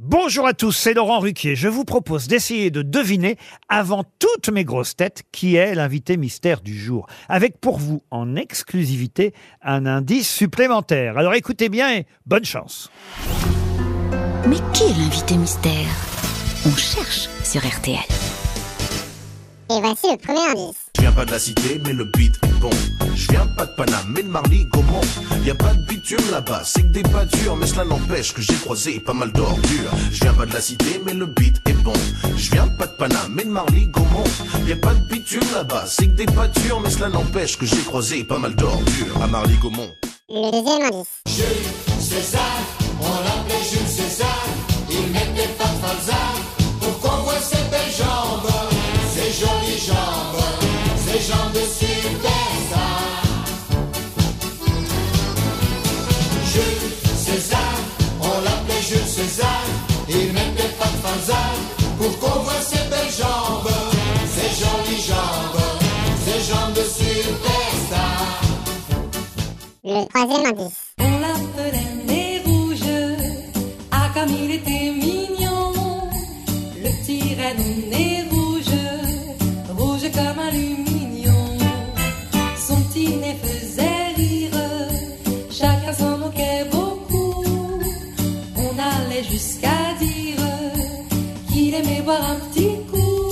Bonjour à tous, c'est Laurent Ruquier. Je vous propose d'essayer de deviner, avant toutes mes grosses têtes, qui est l'invité mystère du jour. Avec pour vous, en exclusivité, un indice supplémentaire. Alors écoutez bien et bonne chance. Mais qui est l'invité mystère? On cherche sur RTL. Et voici le premier indice. Je viens pas de la cité, mais le beat est bon. Je viens pas de Paname, mais de Marly, Gaumont. Y a pas de bitume là-bas, c'est que des pâtures, mais cela n'empêche que j'ai croisé pas mal d'ordures. Je viens pas de la cité, mais le beat est bon. Je viens pas de Paname, mais de Marly, Gaumont. Y a pas de bitume là-bas, c'est que des pâtures, mais cela n'empêche que j'ai croisé pas mal d'ordures. À Marly, Gaumont. Le deuxième indice. César, on l'appelait César, on l'appelait Jules César, il mettait pas de falzar pour qu'on voit ses belles jambes, ses jolies jambes, ses jambes de superstar. Le troisième indice. On l'appelait nez rouge, ah comme il était mignon, le petit reine nez rouge, rouge comme aluminium. Son petit nez faisait rire, chacun s'en boire un petit coup.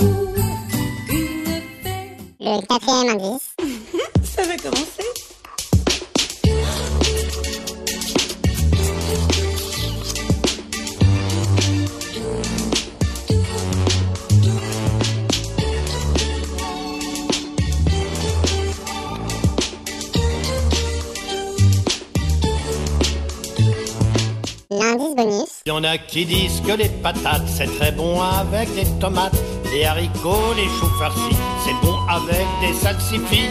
Une Le quatrième indice. ça va commencer. Il y en a qui disent que les patates c'est très bon avec les tomates, les haricots, les choux farcis, c'est bon avec des salsifis.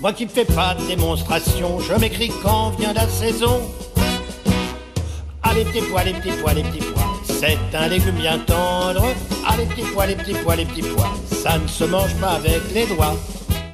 Moi qui ne fais pas de démonstration, je m'écris quand vient la saison. Les petits pois, les petits pois, les petits pois, c'est un légume bien tendre. Les petits pois, les petits pois, les petits pois, ça ne se mange pas avec les doigts.